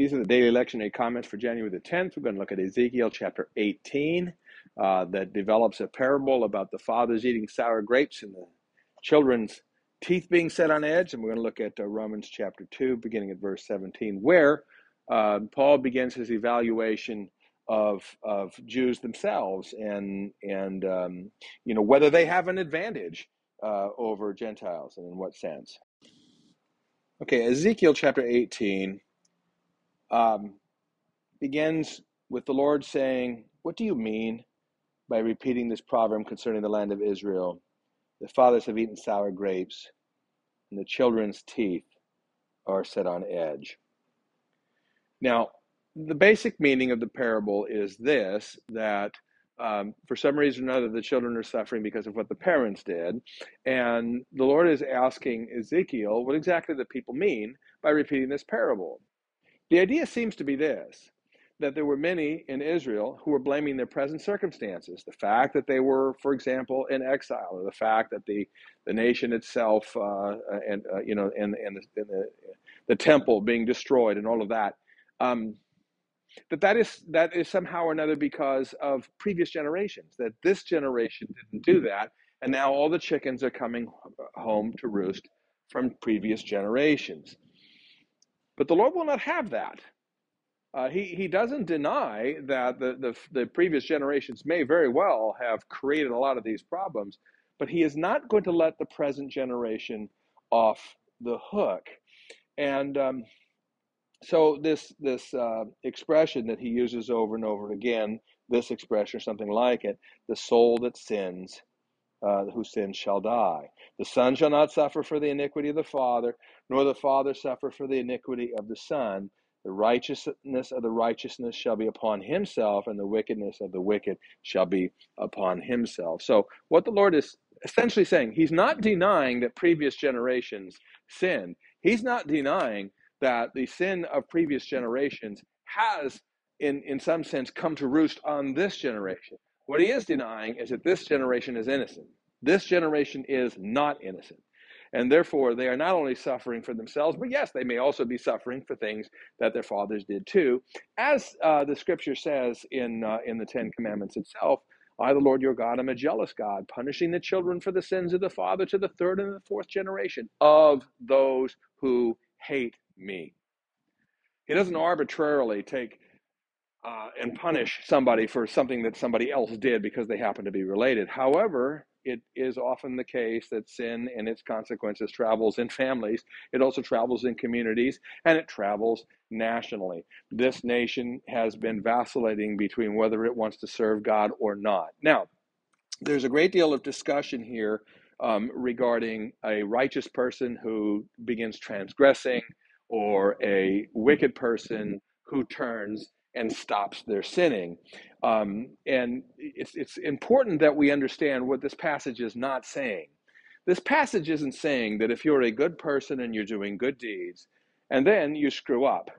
These are the daily lectionary comments for January the 10th. We're going to look at Ezekiel chapter 18 uh, that develops a parable about the fathers eating sour grapes and the children's teeth being set on edge. And we're going to look at uh, Romans chapter 2, beginning at verse 17, where uh, Paul begins his evaluation of, of Jews themselves and, and um, you know, whether they have an advantage uh, over Gentiles and in what sense. Okay, Ezekiel chapter 18 um, begins with the Lord saying, What do you mean by repeating this proverb concerning the land of Israel? The fathers have eaten sour grapes, and the children's teeth are set on edge. Now, the basic meaning of the parable is this that um, for some reason or another, the children are suffering because of what the parents did. And the Lord is asking Ezekiel what exactly the people mean by repeating this parable. The idea seems to be this that there were many in Israel who were blaming their present circumstances, the fact that they were, for example, in exile, or the fact that the, the nation itself uh, and uh, you know and, and, the, and the, the, temple being destroyed and all of that. Um, that that is that is somehow or another because of previous generations. That this generation didn't do that, and now all the chickens are coming home to roost from previous generations. But the Lord will not have that. Uh, he, he doesn't deny that the, the, the previous generations may very well have created a lot of these problems, but he is not going to let the present generation off the hook. And um, so this this uh, expression that he uses over and over again, this expression or something like it, the soul that sins uh, who sins shall die. The Son shall not suffer for the iniquity of the Father, nor the Father suffer for the iniquity of the Son. The righteousness of the righteousness shall be upon himself, and the wickedness of the wicked shall be upon himself. So, what the Lord is essentially saying, He's not denying that previous generations sinned. He's not denying that the sin of previous generations has, in, in some sense, come to roost on this generation. What he is denying is that this generation is innocent. This generation is not innocent. And therefore, they are not only suffering for themselves, but yes, they may also be suffering for things that their fathers did too. As uh, the scripture says in, uh, in the Ten Commandments itself, I, the Lord your God, am a jealous God, punishing the children for the sins of the father to the third and the fourth generation of those who hate me. He doesn't arbitrarily take uh, and punish somebody for something that somebody else did because they happen to be related. However, it is often the case that sin and its consequences travels in families. It also travels in communities and it travels nationally. This nation has been vacillating between whether it wants to serve God or not. Now, there's a great deal of discussion here um, regarding a righteous person who begins transgressing or a wicked person who turns and stops their sinning. Um, and it's, it's important that we understand what this passage is not saying. This passage isn't saying that if you're a good person and you're doing good deeds, and then you screw up,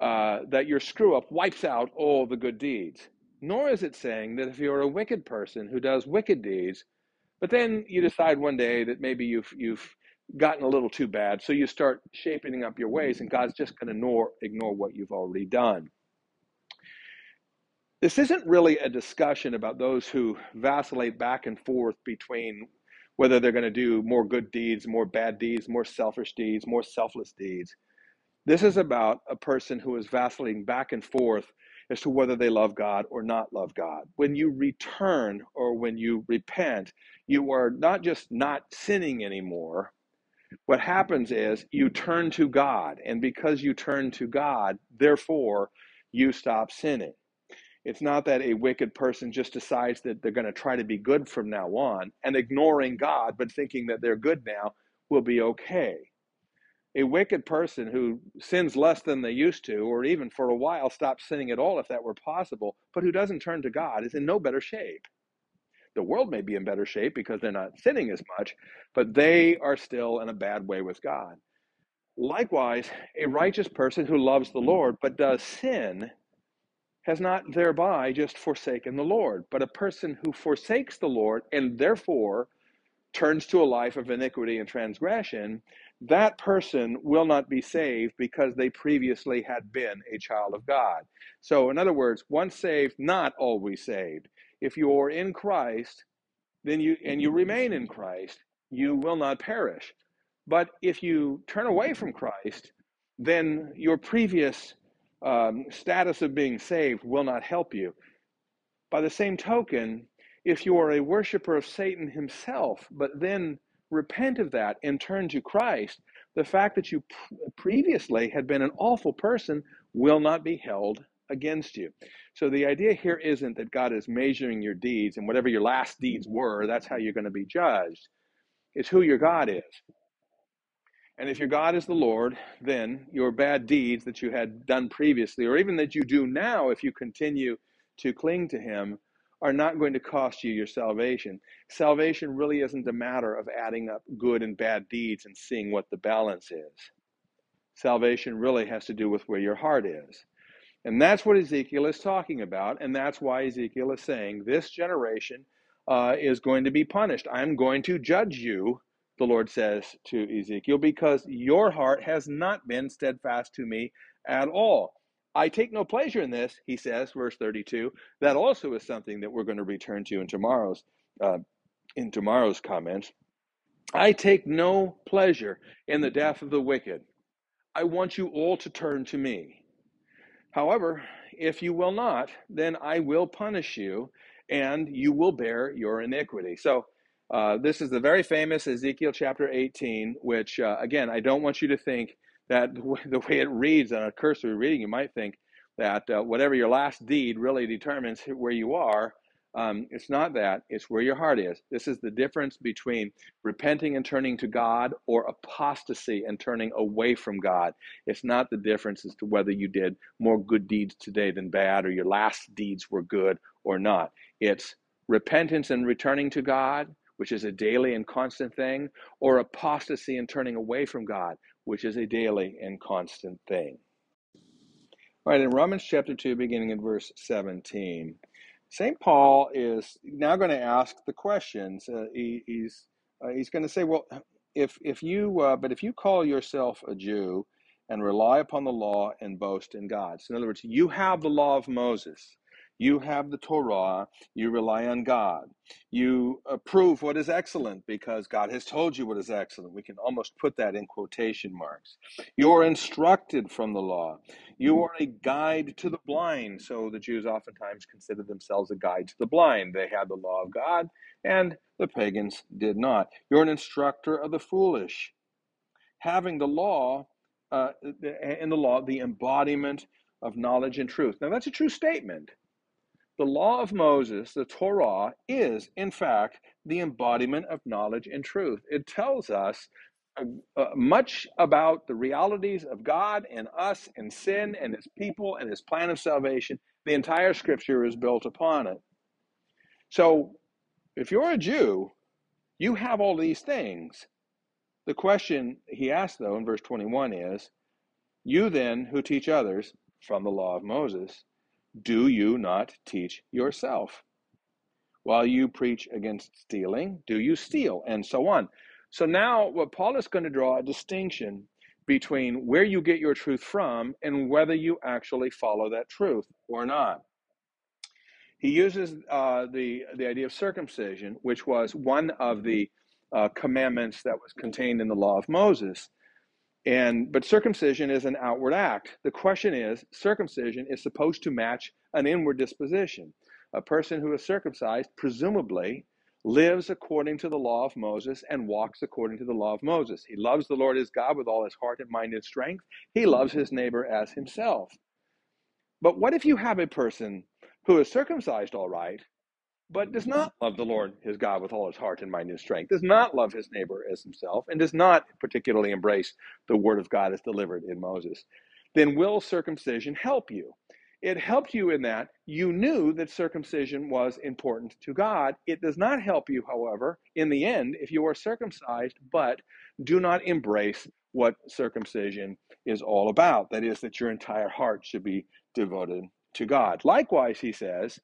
uh, that your screw up wipes out all the good deeds. Nor is it saying that if you're a wicked person who does wicked deeds, but then you decide one day that maybe you've you've gotten a little too bad, so you start shaping up your ways, and God's just going to ignore ignore what you've already done. This isn't really a discussion about those who vacillate back and forth between whether they're going to do more good deeds, more bad deeds, more selfish deeds, more selfless deeds. This is about a person who is vacillating back and forth as to whether they love God or not love God. When you return or when you repent, you are not just not sinning anymore. What happens is you turn to God, and because you turn to God, therefore you stop sinning. It's not that a wicked person just decides that they're going to try to be good from now on and ignoring God, but thinking that they're good now will be okay. A wicked person who sins less than they used to, or even for a while stops sinning at all if that were possible, but who doesn't turn to God is in no better shape. The world may be in better shape because they're not sinning as much, but they are still in a bad way with God. Likewise, a righteous person who loves the Lord but does sin has not thereby just forsaken the Lord, but a person who forsakes the Lord and therefore turns to a life of iniquity and transgression, that person will not be saved because they previously had been a child of God. So, in other words, once saved, not always saved. If you are in Christ, then you and you remain in Christ, you will not perish. But if you turn away from Christ, then your previous um, status of being saved will not help you. By the same token, if you are a worshiper of Satan himself, but then repent of that and turn to Christ, the fact that you previously had been an awful person will not be held against you. So the idea here isn't that God is measuring your deeds and whatever your last deeds were, that's how you're going to be judged. It's who your God is. And if your God is the Lord, then your bad deeds that you had done previously, or even that you do now, if you continue to cling to Him, are not going to cost you your salvation. Salvation really isn't a matter of adding up good and bad deeds and seeing what the balance is. Salvation really has to do with where your heart is. And that's what Ezekiel is talking about. And that's why Ezekiel is saying this generation uh, is going to be punished. I'm going to judge you the Lord says to Ezekiel, because your heart has not been steadfast to me at all. I take no pleasure in this, he says, verse 32. That also is something that we're going to return to in tomorrow's uh, in tomorrow's comments. I take no pleasure in the death of the wicked. I want you all to turn to me. However, if you will not, then I will punish you and you will bear your iniquity. So uh, this is the very famous Ezekiel chapter 18, which, uh, again, I don't want you to think that the way it reads on a cursory reading, you might think that uh, whatever your last deed really determines where you are. Um, it's not that, it's where your heart is. This is the difference between repenting and turning to God or apostasy and turning away from God. It's not the difference as to whether you did more good deeds today than bad or your last deeds were good or not. It's repentance and returning to God which is a daily and constant thing, or apostasy and turning away from God, which is a daily and constant thing. All right, in Romans chapter 2, beginning in verse 17, St. Paul is now going to ask the questions. Uh, he, he's, uh, he's going to say, well, if, if you, uh, but if you call yourself a Jew and rely upon the law and boast in God. So, in other words, you have the law of Moses. You have the Torah, you rely on God. You approve what is excellent because God has told you what is excellent. We can almost put that in quotation marks. You are instructed from the law. You are a guide to the blind. So the Jews oftentimes consider themselves a guide to the blind. They had the law of God, and the pagans did not. You're an instructor of the foolish. Having the law, uh, in the law, the embodiment of knowledge and truth. Now, that's a true statement. The law of Moses, the Torah, is, in fact, the embodiment of knowledge and truth. It tells us uh, uh, much about the realities of God and us and sin and his people and his plan of salvation. The entire scripture is built upon it. So, if you're a Jew, you have all these things. The question he asks, though, in verse 21 is You then who teach others from the law of Moses, do you not teach yourself? While you preach against stealing, do you steal? And so on. So now, what Paul is going to draw a distinction between where you get your truth from and whether you actually follow that truth or not. He uses uh, the the idea of circumcision, which was one of the uh, commandments that was contained in the law of Moses, and but circumcision is an outward act. The question is, circumcision is supposed to match an inward disposition. A person who is circumcised presumably lives according to the law of Moses and walks according to the law of Moses. He loves the Lord his God with all his heart and mind and strength. He loves his neighbor as himself. But what if you have a person who is circumcised all right, but does not love the Lord his God with all his heart and mind and strength, does not love his neighbor as himself, and does not particularly embrace the word of God as delivered in Moses, then will circumcision help you? It helped you in that you knew that circumcision was important to God. It does not help you, however, in the end if you are circumcised, but do not embrace what circumcision is all about. That is, that your entire heart should be devoted to God. Likewise, he says,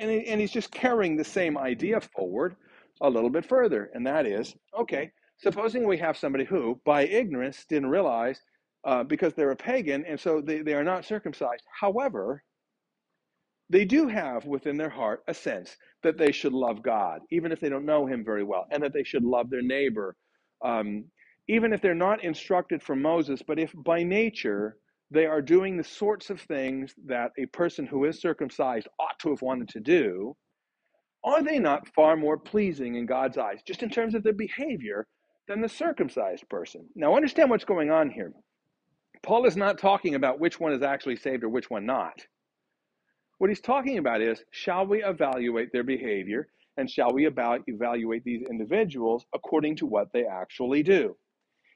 and, and he's just carrying the same idea forward a little bit further, and that is okay, supposing we have somebody who, by ignorance, didn't realize uh, because they're a pagan and so they, they are not circumcised. However, they do have within their heart a sense that they should love God, even if they don't know Him very well, and that they should love their neighbor, um, even if they're not instructed from Moses, but if by nature they are doing the sorts of things that a person who is circumcised ought to have wanted to do, are they not far more pleasing in God's eyes, just in terms of their behavior, than the circumcised person? Now, understand what's going on here. Paul is not talking about which one is actually saved or which one not. What he's talking about is shall we evaluate their behavior and shall we evaluate these individuals according to what they actually do?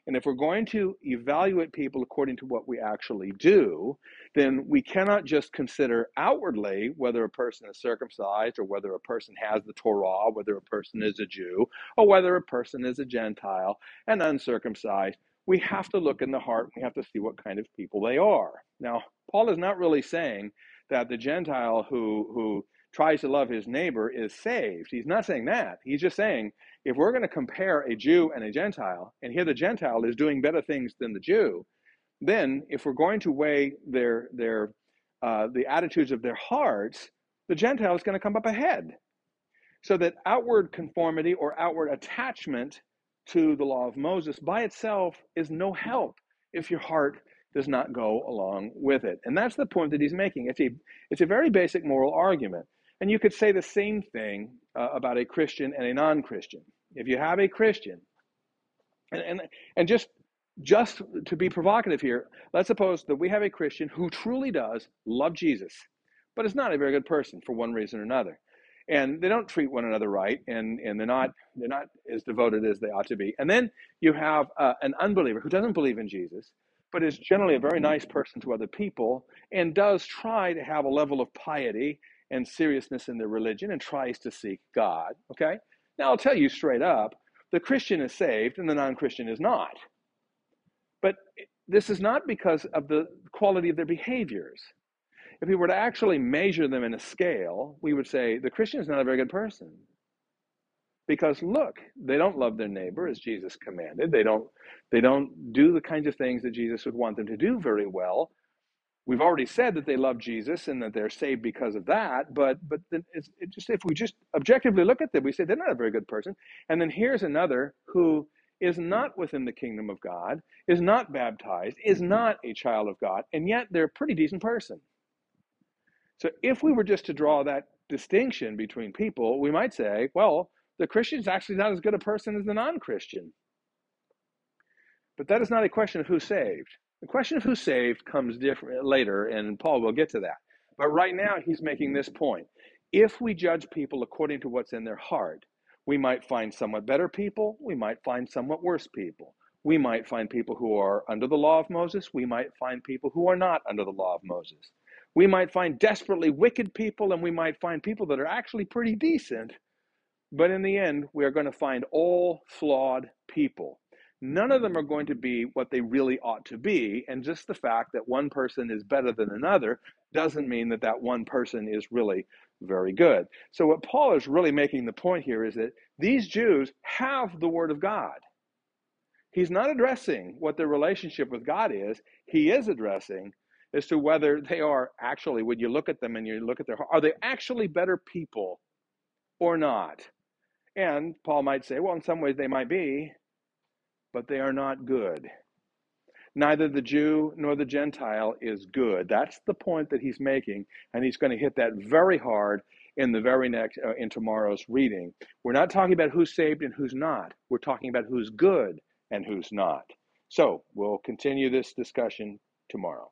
And if we're going to evaluate people according to what we actually do, then we cannot just consider outwardly whether a person is circumcised or whether a person has the Torah, whether a person is a Jew, or whether a person is a Gentile and uncircumcised. We have to look in the heart. We have to see what kind of people they are. Now, Paul is not really saying that the Gentile who who tries to love his neighbor is saved. He's not saying that. He's just saying if we're going to compare a Jew and a Gentile, and here the Gentile is doing better things than the Jew, then if we're going to weigh their their uh, the attitudes of their hearts, the Gentile is going to come up ahead. So that outward conformity or outward attachment to the law of Moses by itself is no help if your heart does not go along with it. And that's the point that he's making. It's a, it's a very basic moral argument. And you could say the same thing uh, about a Christian and a non Christian. If you have a Christian, and, and, and just, just to be provocative here, let's suppose that we have a Christian who truly does love Jesus, but is not a very good person for one reason or another. And they don't treat one another right, and, and they're not they're not as devoted as they ought to be. And then you have uh, an unbeliever who doesn't believe in Jesus, but is generally a very nice person to other people and does try to have a level of piety and seriousness in their religion and tries to seek God. Okay? Now, I'll tell you straight up the Christian is saved and the non Christian is not. But this is not because of the quality of their behaviors. If we were to actually measure them in a scale, we would say the Christian is not a very good person. Because look, they don't love their neighbor as Jesus commanded. They don't they don't do the kinds of things that Jesus would want them to do very well. We've already said that they love Jesus and that they're saved because of that, but but it's, it just if we just objectively look at them, we say they're not a very good person. And then here's another who is not within the kingdom of God, is not baptized, is not a child of God, and yet they're a pretty decent person. So if we were just to draw that distinction between people, we might say, well, the Christian is actually not as good a person as the non Christian. But that is not a question of who's saved. The question of who's saved comes different later, and Paul will get to that. But right now, he's making this point. If we judge people according to what's in their heart, we might find somewhat better people, we might find somewhat worse people. We might find people who are under the law of Moses, we might find people who are not under the law of Moses. We might find desperately wicked people, and we might find people that are actually pretty decent but in the end, we are going to find all flawed people. None of them are going to be what they really ought to be. And just the fact that one person is better than another doesn't mean that that one person is really very good. So, what Paul is really making the point here is that these Jews have the Word of God. He's not addressing what their relationship with God is, he is addressing as to whether they are actually, when you look at them and you look at their heart, are they actually better people or not? And Paul might say, well, in some ways they might be, but they are not good. Neither the Jew nor the Gentile is good. That's the point that he's making, and he's going to hit that very hard in the very next uh, in tomorrow's reading. We're not talking about who's saved and who's not. We're talking about who's good and who's not. So, we'll continue this discussion tomorrow.